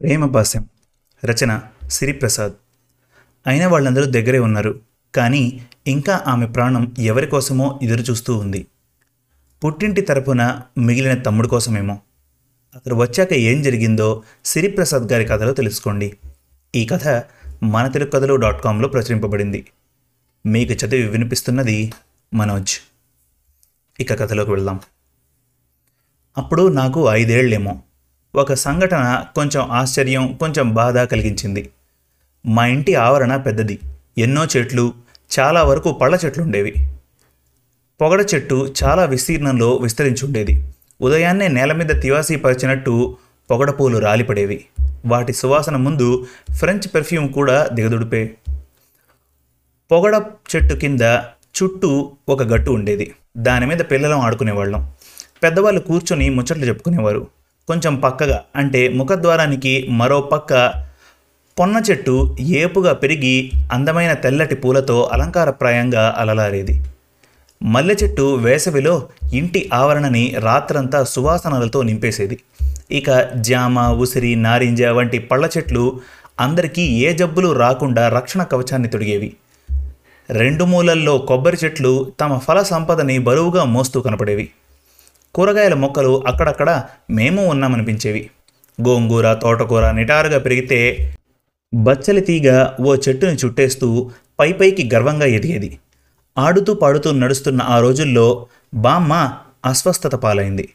ప్రేమభాస్యం రచన సిరిప్రసాద్. అయిన వాళ్ళందరూ దగ్గరే ఉన్నారు కానీ ఇంకా ఆమె ప్రాణం ఎవరి కోసమో ఎదురుచూస్తూ ఉంది. పుట్టింటి తరపున మిగిలిన తమ్ముడు కోసమేమో. అతడు వచ్చాక ఏం జరిగిందో సిరిప్రసాద్ గారి కథలో తెలుసుకోండి. ఈ కథ మన తెలుగు కథలు డాట్ కామ్లో ప్రచురింపబడింది. మీకు చదివి వినిపిస్తున్నది మనోజ్. ఇక కథలోకి వెళ్దాం. అప్పుడు నాకు ఐదేళ్ళేమో. ఒక సంఘటన కొంచెం ఆశ్చర్యం కొంచెం బాధ కలిగించింది. మా ఇంటి ఆవరణ పెద్దది. ఎన్నో చెట్లు చాలా వరకు పళ్ళ చెట్లు ఉండేవి పొగడ చెట్టు చాలా విస్తీర్ణంలో విస్తరించుండేది. ఉదయాన్నే నేల మీద తివాసీ పరిచినట్టు పొగడ పూలు రాలిపడేవి. వాటి సువాసన ముందు ఫ్రెంచ్ పెర్ఫ్యూమ్ కూడా దిగదుడిపే. పొగడ చెట్టు కింద చుట్టూ ఒక గట్టు ఉండేది. దాని మీద పిల్లలం ఆడుకునేవాళ్ళం. పెద్దవాళ్ళు కూర్చొని ముచ్చట్లు చెప్పుకునేవారు. కొంచెం పక్కగా అంటే ముఖద్వారానికి మరో పక్క పొన్న చెట్టు ఏపుగా పెరిగి అందమైన తెల్లటి పూలతో అలంకారప్రాయంగా అలలారేది. మల్లె చెట్టు వేసవిలో ఇంటి ఆవరణని రాత్రంతా సువాసనలతో నింపేసేది. ఇక జామ ఉసిరి నారింజ వంటి పళ్ళ చెట్లు అందరికీ ఏ జబ్బులు రాకుండా రక్షణ కవచాన్ని తొడిగేవి. రెండు మూలల్లో కొబ్బరి చెట్లు తమ ఫల సంపదని బరువుగా మోస్తూ కనపడేవి. కూరగాయల మొక్కలు అక్కడక్కడ మేము ఉన్నామనిపించేవి. గోంగూర తోటకూర నిటారుగా పెరిగితే బచ్చలి తీగ ఓ చెట్టుని చుట్టేస్తూ పై పైకి గర్వంగా ఎదిగేది. ఆడుతూ పాడుతూ నడుస్తున్న ఆ రోజుల్లో బామ్మ అస్వస్థత పాలైంది.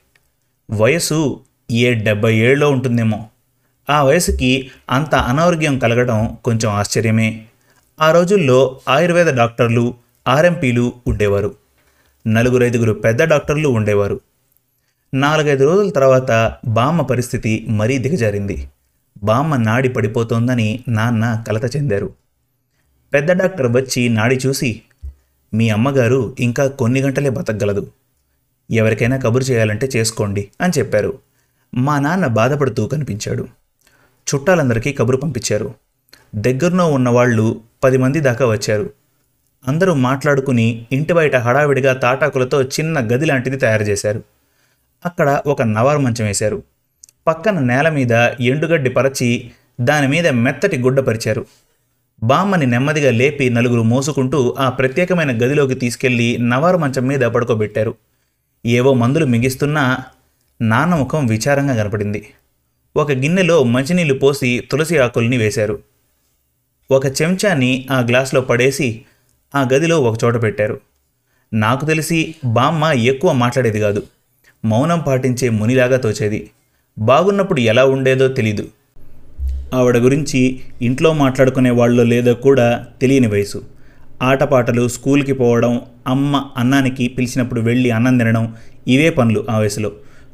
వయసు ఏ డెబ్బై ఏళ్ళలో ఉంటుందేమో. ఆ వయసుకి అంత అనారోగ్యం కలగడం కొంచెం ఆశ్చర్యమే. ఆ రోజుల్లో ఆయుర్వేద డాక్టర్లు ఆర్ఎంపీలు ఉండేవారు. నలుగురైదుగురు పెద్ద డాక్టర్లు ఉండేవారు. నాలుగైదు రోజుల తర్వాత బామ్మ పరిస్థితి మరీ దిగజారింది. బామ్మ నాడి పడిపోతోందని నాన్న కలత చెందారు. పెద్ద డాక్టర్ వచ్చి నాడి చూసి మీ అమ్మగారు ఇంకా కొన్ని గంటలే బతకగలదు. ఎవరికైనా కబురు చేయాలంటే చేసుకోండి అని చెప్పారు. మా నాన్న బాధపడుతూ కనిపించాడు. చుట్టాలందరికీ కబురు పంపించారు. దగ్గరలో ఉన్నవాళ్ళు పది మంది దాకా వచ్చారు. అందరూ మాట్లాడుకుని ఇంటి బయట హడావిడిగా తాటాకులతో చిన్న గది లాంటిది తయారు చేశారు. అక్కడ ఒక నవారు మంచం వేశారు. పక్కన నేల మీద ఎండుగడ్డి పరచి దాని మీద మెత్తటి గుడ్డ పరిచారు. బామ్మని నెమ్మదిగా లేపి నలుగురు మోసుకుంటూ ఆ ప్రత్యేకమైన గదిలోకి తీసుకెళ్ళి నవారు మంచం మీద పడుకోబెట్టారు. ఏవో మందులు మిగిస్తున్నా నాన్న ముఖం విచారంగా కనపడింది. ఒక గిన్నెలో మంచినీళ్ళు పోసి తులసి ఆకుల్ని వేశారు. ఒక చెంచాని ఆ గ్లాస్లో పడేసి ఆ గదిలో ఒక చోట పెట్టారు. నాకు తెలిసి బామ్మ ఎక్కువ మాట్లాడేది కాదు. మౌనం పాటించే మునిలాగా తోచేది. బాగున్నప్పుడు ఎలా ఉండేదో తెలీదు. ఆవిడ గురించి ఇంట్లో మాట్లాడుకునే వాళ్ళు లేదో కూడా తెలియని వయసు. ఆటపాటలు స్కూల్కి పోవడం అమ్మ అన్నానికి పిలిచినప్పుడు వెళ్ళి అన్నం తినడం ఇవే పనులు ఆ వయసులో.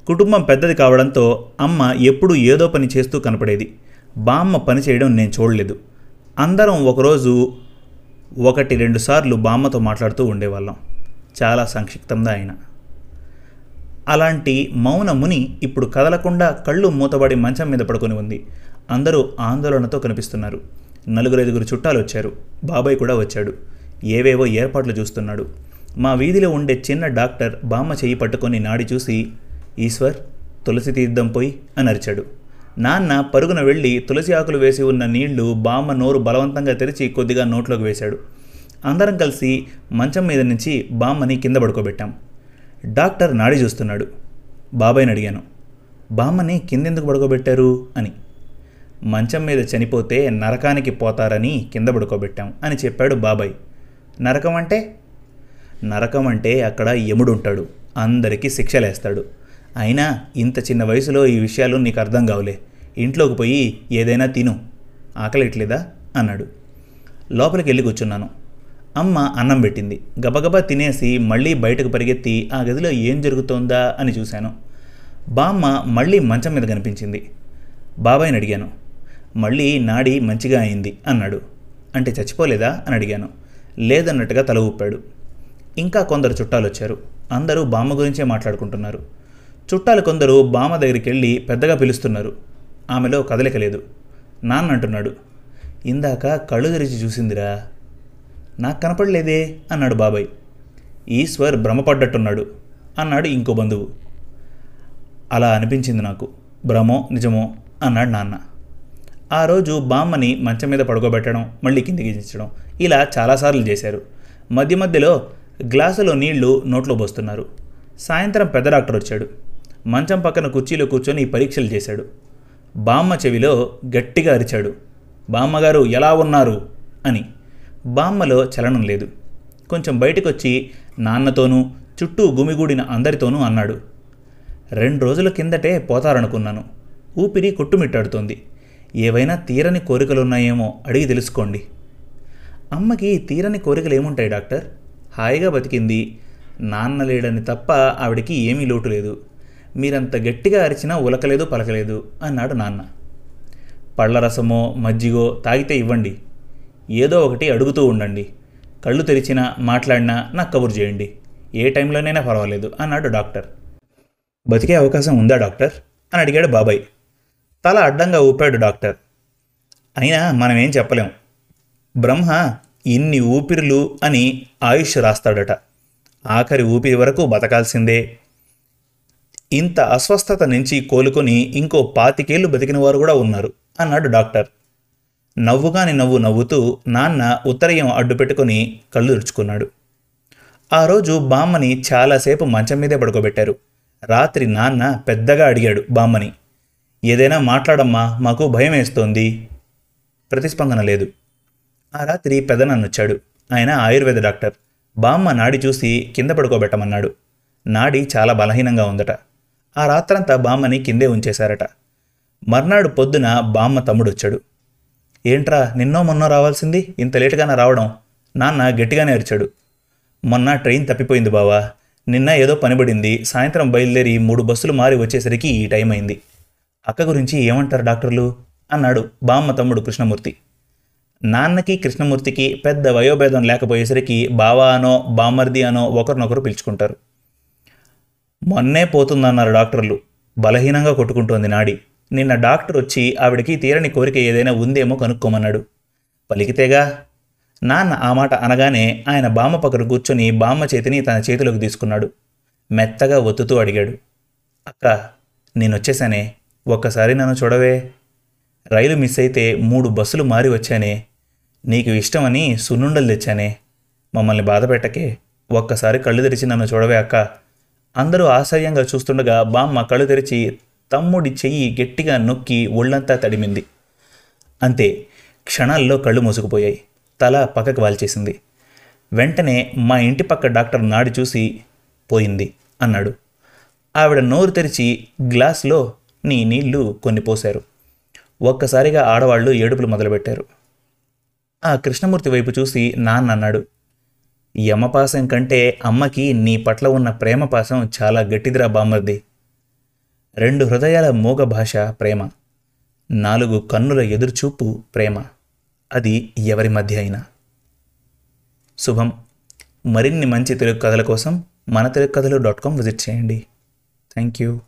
కుటుంబం పెద్దది కావడంతో అమ్మ ఎప్పుడూ ఏదో పని చేస్తూ కనపడేది. బామ్మ పని చేయడం నేను చూడలేదు. అందరం ఒకరోజు ఒకటి రెండు సార్లు బామ్మతో మాట్లాడుతూ ఉండేవాళ్ళం. చాలా సంక్షిప్తంగా అయినా. అలాంటి మౌనముని ఇప్పుడు కదలకుండా కళ్ళు మూతబడి మంచం మీద పడుకొని ఉంది. అందరూ ఆందోళనతో కనిపిస్తున్నారు. నలుగురైదుగురు చుట్టాలు వచ్చారు. బాబాయ్ కూడా వచ్చాడు. ఏవేవో ఏర్పాట్లు చూస్తున్నాడు. మా వీధిలో ఉండే చిన్న డాక్టర్ బామ్మ చేయి పట్టుకొని నాడి చూసి ఈశ్వర్ తులసి తీర్థం పోయి అని అరిచాడు. నాన్న పరుగున వెళ్ళి తులసి ఆకులు వేసి ఉన్న నీళ్ళు బామ్మ నోరు బలవంతంగా తెరిచి కొద్దిగా నోట్లోకి వేశాడు. అందరం కలిసి మంచం మీద నుంచి బామ్మని కింద పడుకోబెట్టాం. డాక్టర్ నాడి చూస్తున్నాడు. బాబాయ్ని అడిగాను. బామ్మని కిందెందుకు పడుకోబెట్టారు? అని. మంచం మీద చనిపోతే నరకానికి పోతారని కింద పడుకోబెట్టాం అని చెప్పాడు బాబాయ్. నరకం అంటే? నరకం అంటే అక్కడ యముడుంటాడు. అందరికీ శిక్షలేస్తాడు. అయినా ఇంత చిన్న వయసులో ఈ విషయాలు నీకు అర్థం కావులే. ఇంట్లోకి పోయి ఏదైనా తిను. ఆకలిట్లేదా? అన్నాడు. లోపలికి వెళ్ళి కూర్చున్నాను. అమ్మ అన్నం పెట్టింది. గబగబా తినేసి మళ్ళీ బయటకు పరిగెత్తి ఆ గదిలో ఏం జరుగుతోందా అని చూశాను. బామ్మ మళ్ళీ మంచం మీద కనిపించింది. బాబాయ్ని అడిగాను. మళ్ళీ నాడి మంచిగా అయింది అన్నాడు. అంటే చచ్చిపోలేదా అని అడిగాను. లేదన్నట్టుగా తల ఊపాడు. ఇంకా కొందరు చుట్టాలు వచ్చారు అందరూ బామ్మ గురించే మాట్లాడుకుంటున్నారు. చుట్టాలు కొందరు బామ్మ దగ్గరికి వెళ్ళి పెద్దగా పిలుస్తున్నారు. ఆమెలో కదలిక లేదు. నాన్న అంటున్నాడు ఇందాక కళ్ళు తెరిచి చూసిందిరా. నాకు కనపడలేదే అన్నాడు బాబాయ్. ఈశ్వర్ భ్రమపడ్డట్టున్నాడు అన్నాడు ఇంకో బంధువు. అలా అనిపించింది నాకు. భ్రమో నిజమో అన్నాడు నాన్న. ఆ రోజు బామ్మని మంచం మీద పడుకోబెట్టడం మళ్ళీ కిందికి దించడం ఇలా చాలాసార్లు చేశారు. మధ్య మధ్యలో గ్లాసులో నీళ్ళు నోట్లో పోస్తున్నారు. సాయంత్రం పెద్ద డాక్టర్ వచ్చాడు. మంచం పక్కన కుర్చీలో కూర్చొని పరీక్షలు చేశాడు. బామ్మ చెవిలో గట్టిగా అరిచాడు. బామ్మగారు ఎలా ఉన్నారు అని. బామ్మలో చలనం లేదు. కొంచెం బయటకొచ్చి నాన్నతోనూ చుట్టూ గుమిగూడిన అందరితోనూ అన్నాడు. రెండు రోజుల కిందటే పోతారనుకున్నాను. ఊపిరి కొట్టుమిట్టాడుతోంది. ఏవైనా తీరని కోరికలున్నాయేమో అడిగి తెలుసుకోండి. అమ్మకి తీరని కోరికలు ఏముంటాయి డాక్టర్? హాయిగా బతికింది. నాన్న లేడని తప్ప ఆవిడకి ఏమీ లోటు లేదు. మీరంత గట్టిగా అరిచినా ఉలకలేదు పలకలేదు అన్నాడు నాన్న. పళ్ళ రసమో మజ్జిగో తాగితే ఇవ్వండి. ఏదో ఒకటి అడుగుతూ ఉండండి. కళ్ళు తెరిచినా మాట్లాడినా నాకు కబురు చేయండి. ఏ టైంలోనైనా పర్వాలేదు అన్నాడు డాక్టర్. బతికే అవకాశం ఉందా డాక్టర్? అని అడిగాడు బాబాయ్. తల అడ్డంగా ఊపాడు డాక్టర్. అయినా మనం ఏం చెప్పలేం. బ్రహ్మ ఇన్ని ఊపిరులు అని ఆయుష్ రాస్తాడట. ఆఖరి ఊపిరి వరకు బతకాల్సిందే. ఇంత అస్వస్థత నుంచి కోలుకొని ఇంకో పాతికేళ్ళు బతికిన వారు కూడా ఉన్నారు అన్నాడు డాక్టర్. నవ్వుగాని నవ్వు నవ్వుతూ నాన్న ఉత్తరయం అడ్డుపెట్టుకుని కళ్ళు తుడుచుకున్నాడు ఆ రోజు బామ్మని చాలాసేపు మంచం మీదే పడుకోబెట్టారు. రాత్రి నాన్న పెద్దగా అడిగాడు బామ్మని ఏదైనా మాట్లాడమ్మా మాకు భయం వేస్తోంది. ప్రతిస్పందన లేదు. ఆ రాత్రి పెదనాన్నొచ్చాడు ఆయన ఆయుర్వేద డాక్టర్. బామ్మ నాడి చూసి కింద పడుకోబెట్టమన్నాడు. నాడి చాలా బలహీనంగా ఉందట. ఆ రాత్రంతా బామ్మని కిందే ఉంచేశారట. మర్నాడు పొద్దున బామ్మ తమ్ముడు వచ్చాడు ఏంట్రా నిన్నో మొన్నో రావాల్సింది? ఇంత లేటుగానే రావడం. నాన్న గట్టిగానే అరిచాడు. మొన్న ట్రైన్ తప్పిపోయింది బావా. నిన్న ఏదో పనిపడింది. సాయంత్రం బయలుదేరి మూడు బస్సులు మారి వచ్చేసరికి ఈ టైం అయింది. అక్క గురించి ఏమంటారు డాక్టర్లు? అన్నాడు బామ్మ తమ్ముడు కృష్ణమూర్తి. నాన్నకి కృష్ణమూర్తికి పెద్ద వయోభేదం లేకపోయేసరికి బావా అనో బామ్మర్ది అనో ఒకరినొకరు పిలుచుకుంటారు. మొన్నే పోతుందన్నారు డాక్టర్లు. బలహీనంగా కొట్టుకుంటోంది నాడి. నిన్న డాక్టర్ వచ్చి ఆవిడకి తీరని కోరిక ఏదైనా ఉందేమో కనుక్కోమన్నాడు. పలికితేగా నాన్న ఆ మాట అనగానే ఆయన బామ్మ పక్కన కూర్చొని బామ్మ చేతిని తన చేతిలోకి తీసుకున్నాడు. మెత్తగా ఒత్తుతూ అడిగాడు. అక్క నేనొచ్చేసానే. ఒక్కసారి నన్ను చూడవే. రైలు మిస్ అయితే మూడు బస్సులు మారి వచ్చానే. నీకు ఇష్టమని సున్నుండలు తెచ్చానే. మమ్మల్ని బాధ పెట్టకే. ఒక్కసారి కళ్ళు తెరిచి నన్ను చూడవే అక్క. అందరూ ఆశ్చర్యంగా చూస్తుండగా బామ్మ కళ్ళు తెరిచి తమ్ముడి చెయ్యి గట్టిగా నొక్కి ఒళ్ళంతా తడిమింది. అంతే క్షణాల్లో కళ్ళు మూసుకుపోయాయి. తల పక్కకు వాల్చేసింది. వెంటనే మా ఇంటి పక్క డాక్టర్ నాడి చూసి పోయింది అన్నాడు. ఆవిడ నోరు తెరిచి గ్లాస్లో నీ నీళ్ళు కొన్ని పోశారు. ఒక్కసారిగా ఆడవాళ్ళు ఏడుపులు మొదలుపెట్టారు. ఆ కృష్ణమూర్తి వైపు చూసి నాన్న అన్నాడు యమపాసం కంటే అమ్మకి నీ పట్ల ఉన్న ప్రేమపాసం చాలా గట్టిదిరా బామ్మర్ది. రెండు హృదయాల మూగ భాష ప్రేమ నాలుగు కన్నుల ఎదురుచూపు ప్రేమ. అది ఎవరి మధ్య అయినా. శుభం. మరిన్ని మంచి తెలుగు కథల కోసం మన తెలుగు కథలు డాట్ కామ్ విజిట్ చేయండి. Thank you.